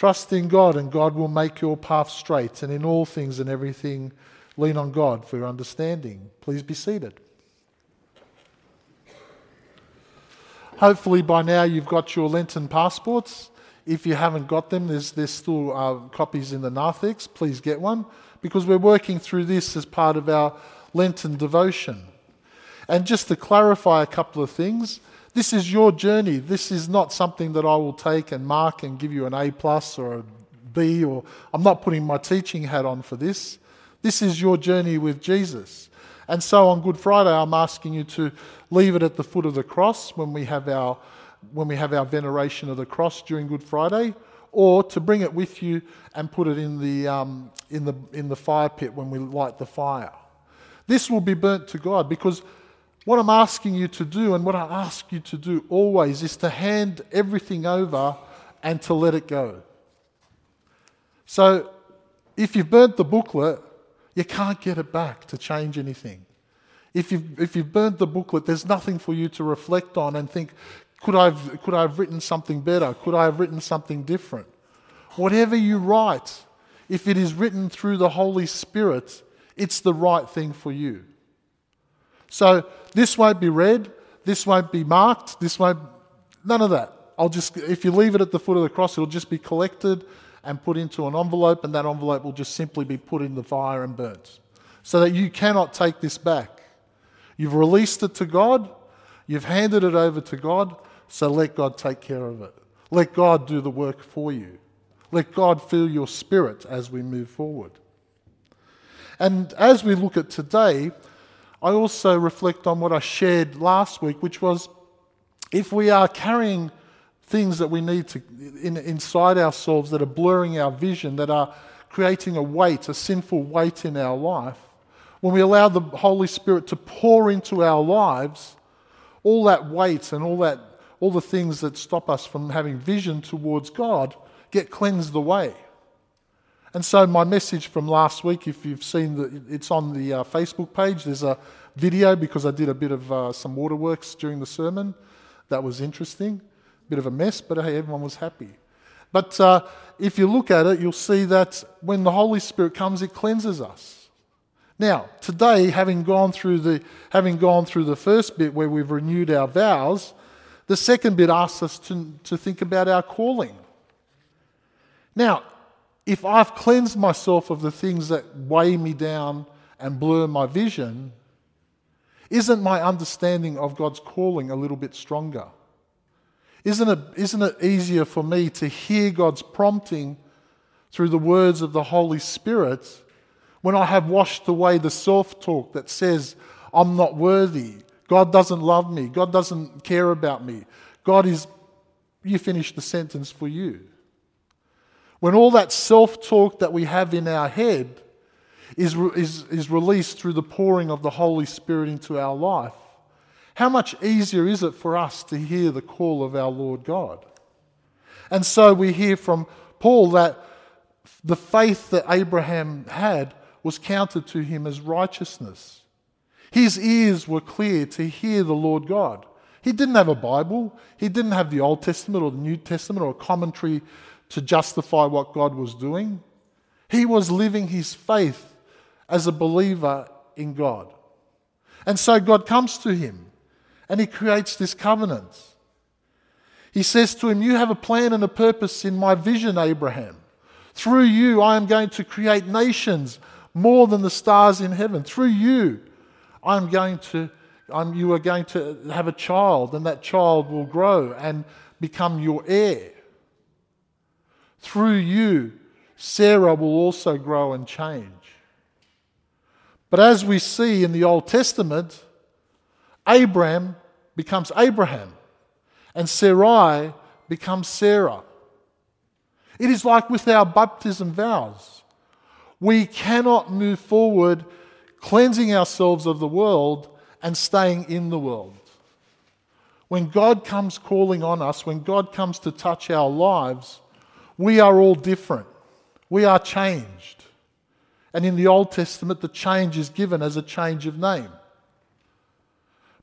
Trust in God, and God will make your path straight. And in all things and everything, lean on God for your understanding. Please be seated. Hopefully, by now, you've got your Lenten passports. If you haven't got them, there's, there's still uh, copies in the narthex. Please get one because we're working through this as part of our Lenten devotion. And just to clarify a couple of things, this is your journey. This is not something that I will take and mark and give you an A plus or a B or I'm not putting my teaching hat on for this. This is your journey with Jesus. And so on Good Friday, I'm asking you to leave it at the foot of the cross when we have our, when we have our veneration of the cross during Good Friday, or to bring it with you and put it in the, um, in the, in the fire pit when we light the fire. This will be burnt to God because what I'm asking you to do, and what I ask you to do always, is to hand everything over and to let it go. So, if you've burnt the booklet, you can't get it back to change anything. If you've, if you've burnt the booklet, there's nothing for you to reflect on and think, could I, have, could I have written something better? Could I have written something different? Whatever you write, if it is written through the Holy Spirit, it's the right thing for you. So this won't be read, this won't be marked, this won't, none of that. I'll just, if you leave it at the foot of the cross, it'll just be collected and put into an envelope, and that envelope will just simply be put in the fire and burnt. So that you cannot take this back. You've released it to God, you've handed it over to God, so let God take care of it. Let God do the work for you. Let God fill your spirit as we move forward. And as we look at today, I also reflect on what I shared last week, which was if we are carrying things that we need to in, inside ourselves that are blurring our vision, that are creating a weight, a sinful weight in our life, when we allow the Holy Spirit to pour into our lives, all that weight and all that all the things that stop us from having vision towards God get cleansed away. And so, my message from last week, if you've seen that, it's on the uh, Facebook page. There's a video because I did a bit of uh, some waterworks during the sermon. That was interesting. Bit of a mess, but hey, everyone was happy. But uh, if you look at it, you'll see that when the Holy Spirit comes, it cleanses us. Now, today, having gone through the, having gone through the first bit where we've renewed our vows, the second bit asks us to, to think about our calling. Now, if I've cleansed myself of the things that weigh me down and blur my vision, isn't my understanding of God's calling a little bit stronger? Isn't it, isn't it easier for me to hear God's prompting through the words of the Holy Spirit when I have washed away the self talk that says, I'm not worthy, God doesn't love me, God doesn't care about me, God is, you finish the sentence for you. When all that self talk that we have in our head is, is, is released through the pouring of the Holy Spirit into our life, how much easier is it for us to hear the call of our Lord God? And so we hear from Paul that the faith that Abraham had was counted to him as righteousness. His ears were clear to hear the Lord God. He didn't have a Bible, he didn't have the Old Testament or the New Testament or a commentary to justify what God was doing. He was living his faith as a believer in God. And so God comes to him and he creates this covenant. He says to him, You have a plan and a purpose in my vision, Abraham. Through you, I am going to create nations more than the stars in heaven. Through you, I'm going to, I'm, you are going to have a child, and that child will grow and become your heir. Through you, Sarah will also grow and change. But as we see in the Old Testament, Abram becomes Abraham and Sarai becomes Sarah. It is like with our baptism vows. We cannot move forward cleansing ourselves of the world and staying in the world. When God comes calling on us, when God comes to touch our lives, we are all different. We are changed. And in the Old Testament, the change is given as a change of name.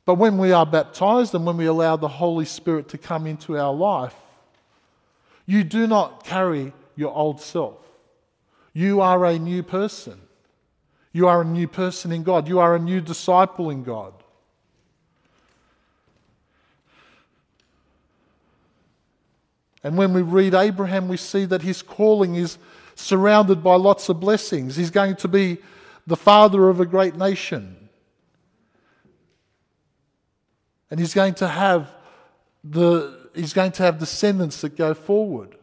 But when we are baptized and when we allow the Holy Spirit to come into our life, you do not carry your old self. You are a new person. You are a new person in God. You are a new disciple in God. And when we read Abraham, we see that his calling is surrounded by lots of blessings. He's going to be the father of a great nation. And he's going to have the he's going to have descendants that go forward.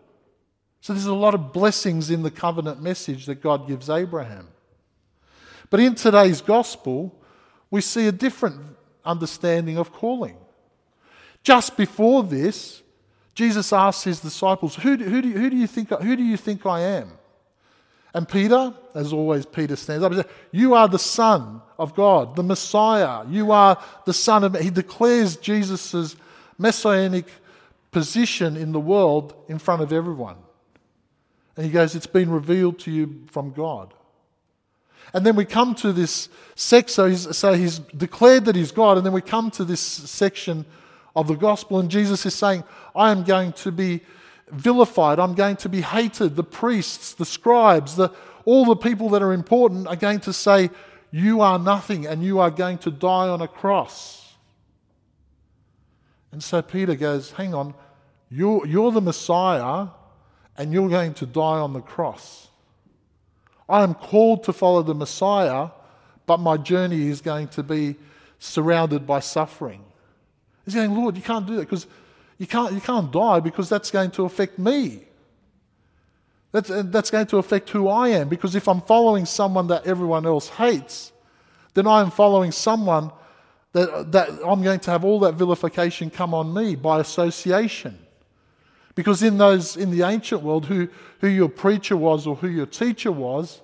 So there's a lot of blessings in the covenant message that God gives Abraham. But in today's gospel, we see a different understanding of calling. Just before this, Jesus asks his disciples, who do, who, do, who, do you think, who do you think I am? And Peter, as always, Peter stands up and says, You are the Son of God, the Messiah. You are the Son of. He declares Jesus' messianic position in the world in front of everyone. And he goes, It's been revealed to you from God. And then we come to this section, so he's, so he's declared that he's God, and then we come to this section of the gospel, and Jesus is saying, I am going to be vilified, I'm going to be hated. The priests, the scribes, the, all the people that are important are going to say, You are nothing, and you are going to die on a cross. And so Peter goes, Hang on, you're, you're the Messiah, and you're going to die on the cross. I am called to follow the Messiah, but my journey is going to be surrounded by suffering. He's going, Lord, you can't do that because you can't, you can't die because that's going to affect me. That's, uh, that's going to affect who I am because if I'm following someone that everyone else hates, then I am following someone that, that I'm going to have all that vilification come on me by association. Because in those in the ancient world, who, who your preacher was or who your teacher was,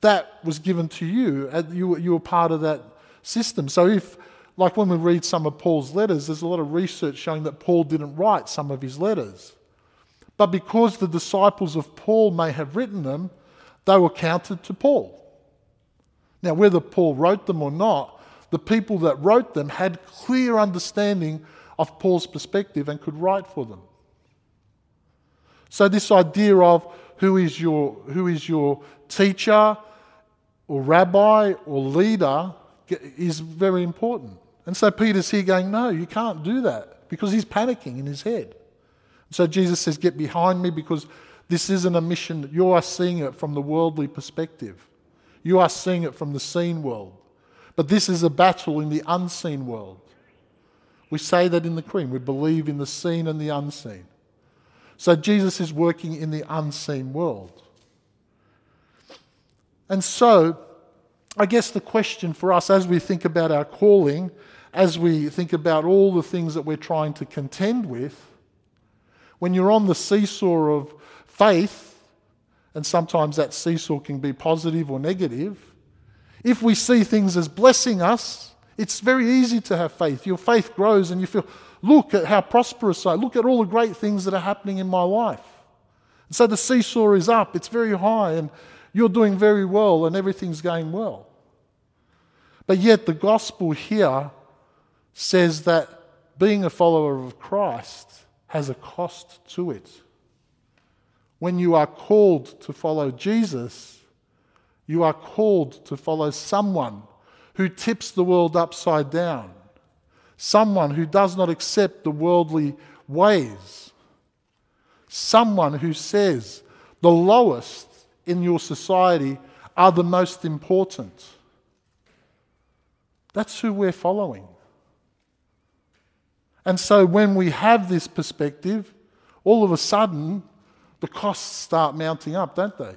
that was given to you. You, you were part of that system. So if, like when we read some of Paul's letters, there's a lot of research showing that Paul didn't write some of his letters. But because the disciples of Paul may have written them, they were counted to Paul. Now, whether Paul wrote them or not, the people that wrote them had clear understanding of Paul's perspective and could write for them. So, this idea of who is your, who is your teacher or rabbi or leader is very important. And so Peter's here going, No, you can't do that because he's panicking in his head. So Jesus says, Get behind me because this isn't a mission. You are seeing it from the worldly perspective, you are seeing it from the seen world. But this is a battle in the unseen world. We say that in the creed. We believe in the seen and the unseen. So Jesus is working in the unseen world. And so, I guess the question for us as we think about our calling, as we think about all the things that we're trying to contend with, when you're on the seesaw of faith, and sometimes that seesaw can be positive or negative, if we see things as blessing us, it's very easy to have faith. Your faith grows and you feel, Look at how prosperous I Look at all the great things that are happening in my life. And so the seesaw is up, it's very high, and you're doing very well, and everything's going well. But yet, the gospel here says that being a follower of Christ has a cost to it. When you are called to follow Jesus, you are called to follow someone who tips the world upside down someone who does not accept the worldly ways, someone who says the lowest in your society are the most important. That's who we're following. And so when we have this perspective, all of a sudden the costs start mounting up, don't they?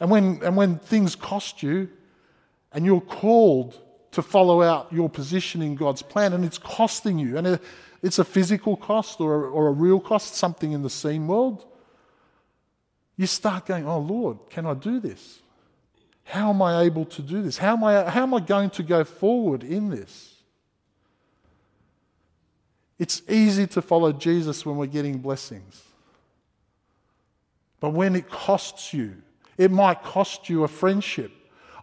And when, and when things cost you and you're called to follow out your position in God's plan, and it's costing you. And it's a physical cost or a, or a real cost, something in the seen world. You start going, Oh Lord, can I do this? How am I able to do this? How am I, how am I going to go forward in this? It's easy to follow Jesus when we're getting blessings. But when it costs you, it might cost you a friendship.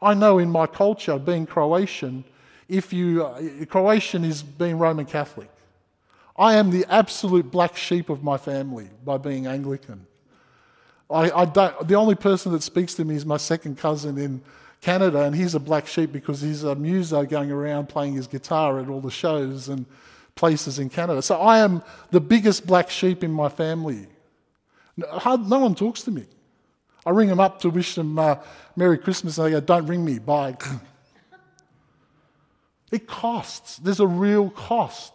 I know in my culture, being Croatian, if you, Croatian is being Roman Catholic. I am the absolute black sheep of my family by being Anglican. I, I don't, the only person that speaks to me is my second cousin in Canada, and he's a black sheep because he's a muso going around playing his guitar at all the shows and places in Canada. So I am the biggest black sheep in my family. No, no one talks to me. I ring them up to wish them uh, Merry Christmas, and they go, Don't ring me, bye. it costs. There's a real cost.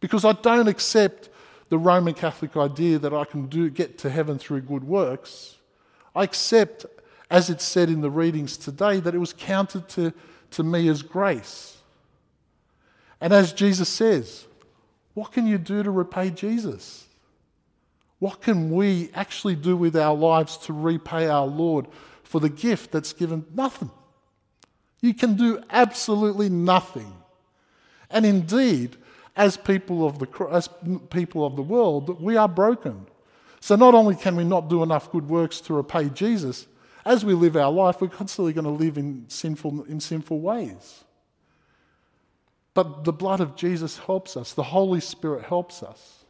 Because I don't accept the Roman Catholic idea that I can do, get to heaven through good works. I accept, as it's said in the readings today, that it was counted to, to me as grace. And as Jesus says, what can you do to repay Jesus? What can we actually do with our lives to repay our Lord for the gift that's given? Nothing. You can do absolutely nothing. And indeed, as people of the, as people of the world, we are broken. So not only can we not do enough good works to repay Jesus, as we live our life, we're constantly going to live in sinful, in sinful ways. But the blood of Jesus helps us, the Holy Spirit helps us.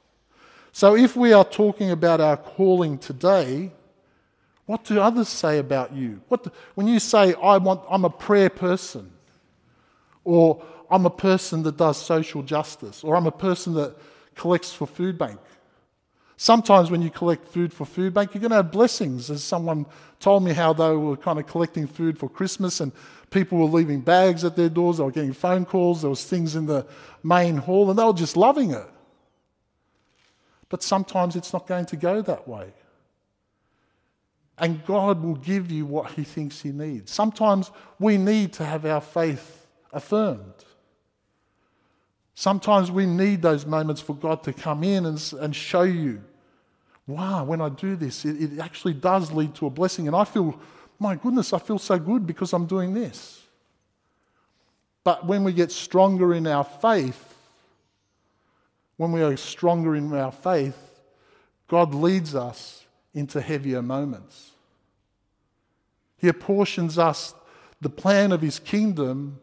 So if we are talking about our calling today, what do others say about you? What, when you say, I want, I'm a prayer person, or I'm a person that does social justice, or I'm a person that collects for food bank. Sometimes when you collect food for food bank, you're going to have blessings. As someone told me how they were kind of collecting food for Christmas and people were leaving bags at their doors, they were getting phone calls, there was things in the main hall, and they were just loving it. But sometimes it's not going to go that way. And God will give you what He thinks He needs. Sometimes we need to have our faith affirmed. Sometimes we need those moments for God to come in and, and show you, wow, when I do this, it, it actually does lead to a blessing. And I feel, my goodness, I feel so good because I'm doing this. But when we get stronger in our faith, when we are stronger in our faith, God leads us into heavier moments. He apportions us the plan of His kingdom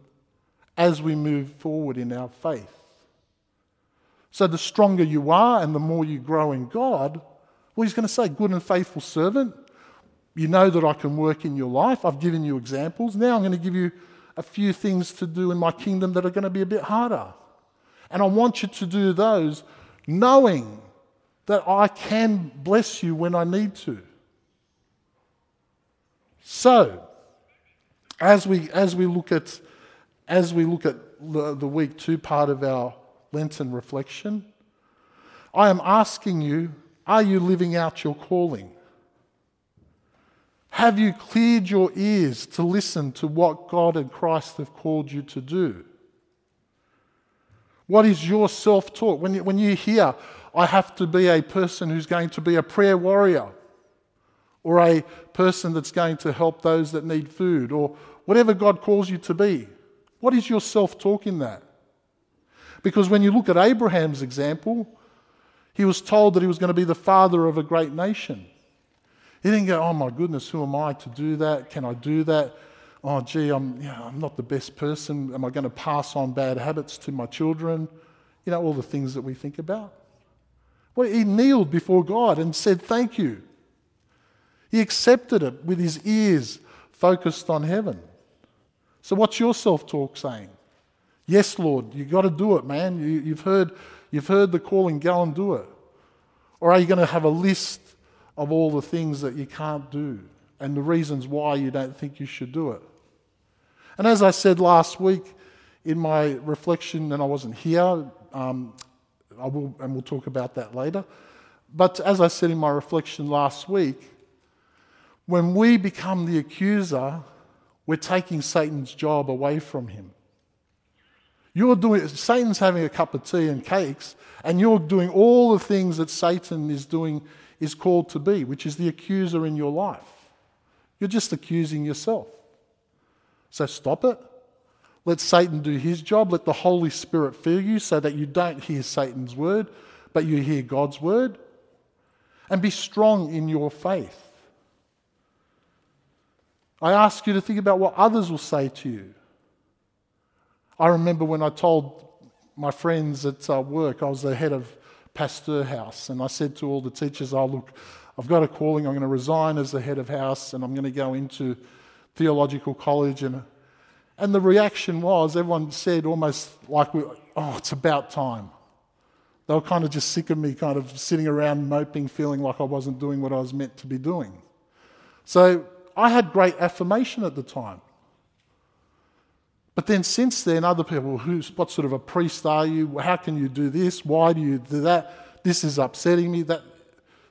as we move forward in our faith. So the stronger you are and the more you grow in God, well, he's going to say, Good and faithful servant, you know that I can work in your life. I've given you examples. Now I'm going to give you a few things to do in my kingdom that are going to be a bit harder. And I want you to do those knowing that I can bless you when I need to. So, as we, as we look at as we look at the, the week two part of our Lenten reflection, I am asking you are you living out your calling? Have you cleared your ears to listen to what God and Christ have called you to do? What is your self talk? When you, when you hear, I have to be a person who's going to be a prayer warrior, or a person that's going to help those that need food, or whatever God calls you to be, what is your self talk in that? Because when you look at Abraham's example, he was told that he was going to be the father of a great nation. He didn't go, oh my goodness, who am I to do that? Can I do that? Oh, gee, I'm, you know, I'm not the best person. Am I going to pass on bad habits to my children? You know, all the things that we think about. Well, he kneeled before God and said, Thank you. He accepted it with his ears focused on heaven. So, what's your self talk saying? Yes, Lord, you've got to do it, man. You, have heard, you've heard the calling, go and do it. Or are you going to have a list of all the things that you can't do and the reasons why you don't think you should do it? And as I said last week in my reflection, and I wasn't here, um, I will, and we'll talk about that later. But as I said in my reflection last week, when we become the accuser, we're taking Satan's job away from him. You're doing, Satan's having a cup of tea and cakes, and you're doing all the things that Satan is doing, is called to be, which is the accuser in your life. You're just accusing yourself. So stop it. Let Satan do his job. Let the Holy Spirit fill you so that you don't hear Satan's word, but you hear God's word. And be strong in your faith. I ask you to think about what others will say to you. I remember when I told my friends at uh, work, I was the head of Pasteur House, and I said to all the teachers, Oh, look, I've got a calling, I'm going to resign as the head of house, and I'm going to go into theological college. And, and the reaction was everyone said almost like, oh, it's about time. They were kind of just sick of me, kind of sitting around moping, feeling like I wasn't doing what I was meant to be doing. So I had great affirmation at the time. But then since then, other people, who's, what sort of a priest are you? How can you do this? Why do you do that? This is upsetting me. That.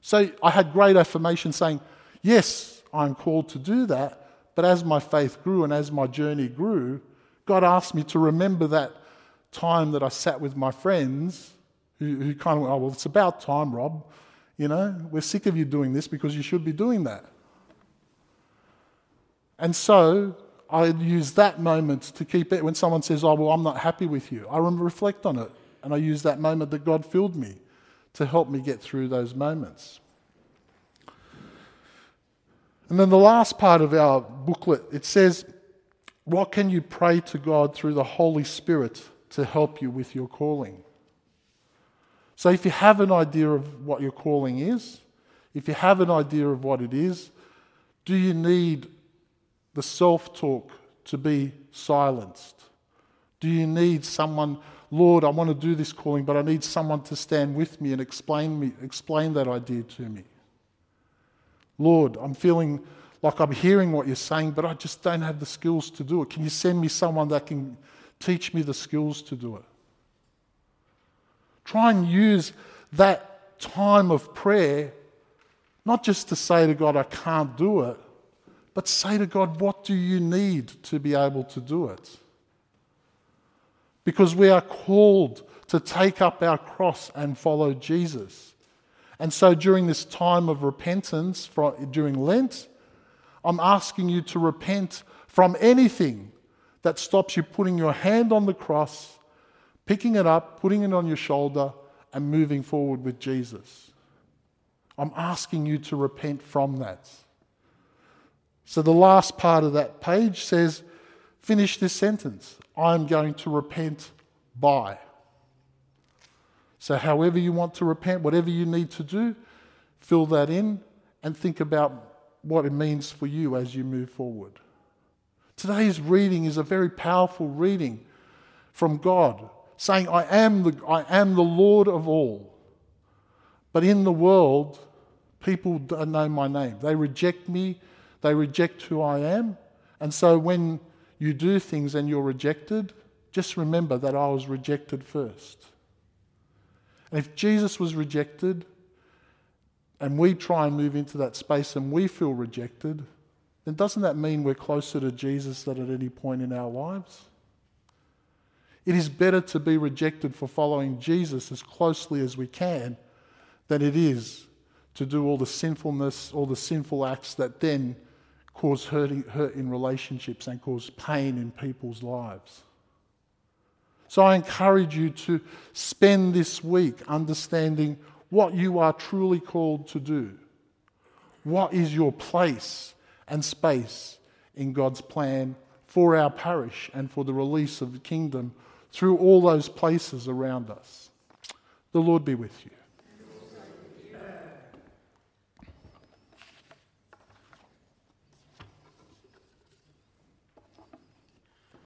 So I had great affirmation saying, yes, I'm called to do that. But as my faith grew and as my journey grew, God asked me to remember that time that I sat with my friends who, who kind of went, oh, well, it's about time, Rob. You know, we're sick of you doing this because you should be doing that. And so I use that moment to keep it. When someone says, Oh, well, I'm not happy with you, I reflect on it. And I use that moment that God filled me to help me get through those moments. And then the last part of our booklet, it says, What can you pray to God through the Holy Spirit to help you with your calling? So if you have an idea of what your calling is, if you have an idea of what it is, do you need the self talk to be silenced? Do you need someone, Lord, I want to do this calling, but I need someone to stand with me and explain, me, explain that idea to me? Lord, I'm feeling like I'm hearing what you're saying, but I just don't have the skills to do it. Can you send me someone that can teach me the skills to do it? Try and use that time of prayer not just to say to God, I can't do it, but say to God, what do you need to be able to do it? Because we are called to take up our cross and follow Jesus. And so during this time of repentance, during Lent, I'm asking you to repent from anything that stops you putting your hand on the cross, picking it up, putting it on your shoulder, and moving forward with Jesus. I'm asking you to repent from that. So the last part of that page says, finish this sentence I'm going to repent by. So, however you want to repent, whatever you need to do, fill that in and think about what it means for you as you move forward. Today's reading is a very powerful reading from God, saying, I am the, I am the Lord of all. But in the world, people don't know my name. They reject me, they reject who I am. And so when you do things and you're rejected, just remember that I was rejected first. And if Jesus was rejected, and we try and move into that space and we feel rejected, then doesn't that mean we're closer to Jesus than at any point in our lives? It is better to be rejected for following Jesus as closely as we can than it is to do all the sinfulness, all the sinful acts that then cause hurting, hurt in relationships and cause pain in people's lives. So I encourage you to spend this week understanding what you are truly called to do. What is your place and space in God's plan for our parish and for the release of the kingdom through all those places around us? The Lord be with you.